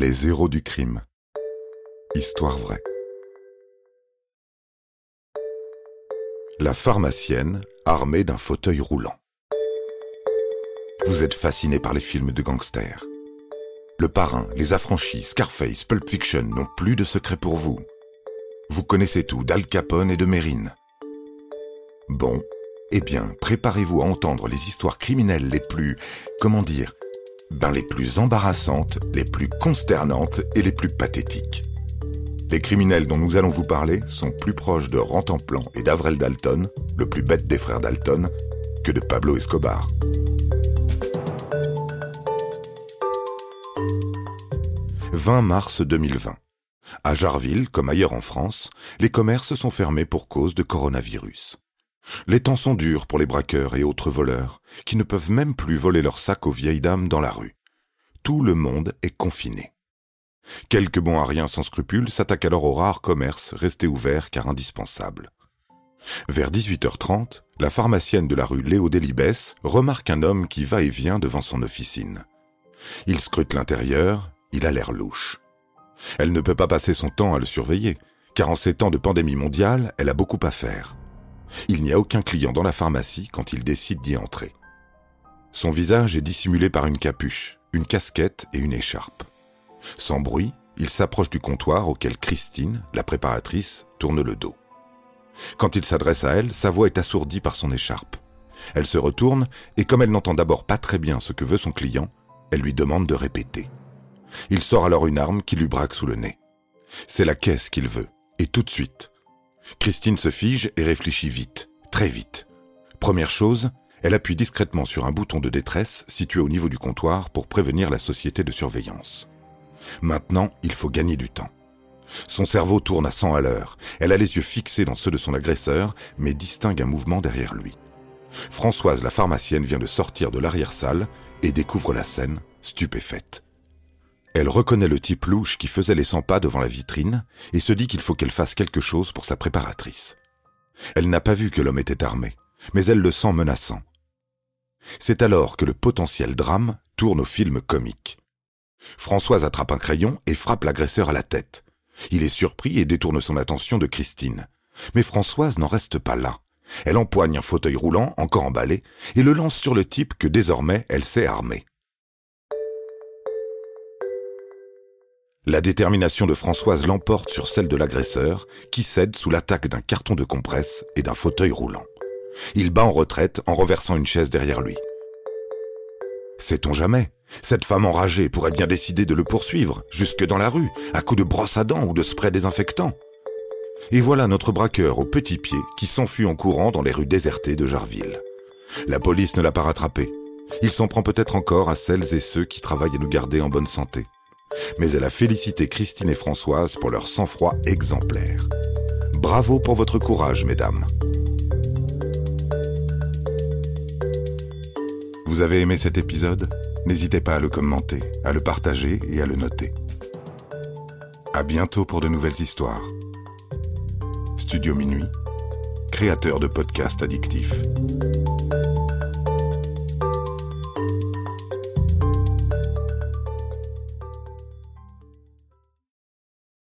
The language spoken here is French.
Les héros du crime. Histoire vraie. La pharmacienne armée d'un fauteuil roulant. Vous êtes fasciné par les films de gangsters. Le Parrain, Les Affranchis, Scarface, Pulp Fiction n'ont plus de secret pour vous. Vous connaissez tout d'Al Capone et de Mérine. Bon, eh bien, préparez-vous à entendre les histoires criminelles les plus, comment dire, ben les plus embarrassantes, les plus consternantes et les plus pathétiques. Les criminels dont nous allons vous parler sont plus proches de Rantanplan et d'Avrel Dalton, le plus bête des frères Dalton, que de Pablo Escobar. « 20 mars 2020. À Jarville, comme ailleurs en France, les commerces sont fermés pour cause de coronavirus. Les temps sont durs pour les braqueurs et autres voleurs, qui ne peuvent même plus voler leurs sacs aux vieilles dames dans la rue. Tout le monde est confiné. Quelques bons à rien sans scrupules s'attaquent alors aux rares commerces restés ouverts car indispensables. Vers 18h30, la pharmacienne de la rue Léo Delibès remarque un homme qui va et vient devant son officine. Il scrute l'intérieur, il a l'air louche. Elle ne peut pas passer son temps à le surveiller, car en ces temps de pandémie mondiale, elle a beaucoup à faire. Il n'y a aucun client dans la pharmacie quand il décide d'y entrer. Son visage est dissimulé par une capuche, une casquette et une écharpe. Sans bruit, il s'approche du comptoir auquel Christine, la préparatrice, tourne le dos. Quand il s'adresse à elle, sa voix est assourdie par son écharpe. Elle se retourne et comme elle n'entend d'abord pas très bien ce que veut son client, elle lui demande de répéter. Il sort alors une arme qui lui braque sous le nez. C'est la caisse qu'il veut, et tout de suite, Christine se fige et réfléchit vite, très vite. Première chose, elle appuie discrètement sur un bouton de détresse situé au niveau du comptoir pour prévenir la société de surveillance. Maintenant, il faut gagner du temps. Son cerveau tourne à 100 à l'heure. Elle a les yeux fixés dans ceux de son agresseur, mais distingue un mouvement derrière lui. Françoise, la pharmacienne, vient de sortir de l'arrière-salle et découvre la scène, stupéfaite. Elle reconnaît le type louche qui faisait les 100 pas devant la vitrine et se dit qu'il faut qu'elle fasse quelque chose pour sa préparatrice. Elle n'a pas vu que l'homme était armé, mais elle le sent menaçant. C'est alors que le potentiel drame tourne au film comique. Françoise attrape un crayon et frappe l'agresseur à la tête. Il est surpris et détourne son attention de Christine. Mais Françoise n'en reste pas là. Elle empoigne un fauteuil roulant, encore emballé, et le lance sur le type que désormais elle sait armer. La détermination de Françoise l'emporte sur celle de l'agresseur, qui cède sous l'attaque d'un carton de compresse et d'un fauteuil roulant. Il bat en retraite en renversant une chaise derrière lui. Sait-on jamais? Cette femme enragée pourrait bien décider de le poursuivre, jusque dans la rue, à coups de brosse à dents ou de spray désinfectant. Et voilà notre braqueur au petit pied qui s'enfuit en courant dans les rues désertées de Jarville. La police ne l'a pas rattrapé. Il s'en prend peut-être encore à celles et ceux qui travaillent à nous garder en bonne santé mais elle a félicité Christine et Françoise pour leur sang-froid exemplaire. Bravo pour votre courage, mesdames. Vous avez aimé cet épisode? N'hésitez pas à le commenter, à le partager et à le noter. À bientôt pour de nouvelles histoires. Studio Minuit, créateur de podcasts addictifs.